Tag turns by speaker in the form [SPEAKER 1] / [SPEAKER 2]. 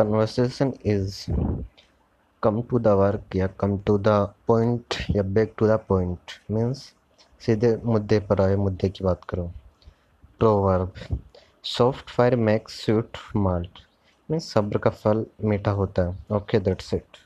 [SPEAKER 1] Conversation is come to the work या come to the point या back to the point means सीधे मुद्दे पर आए, मुद्दे की बात करो। Proverb soft fire makes sweet malt means सब्र का फल मीठा होता है। Okay that's it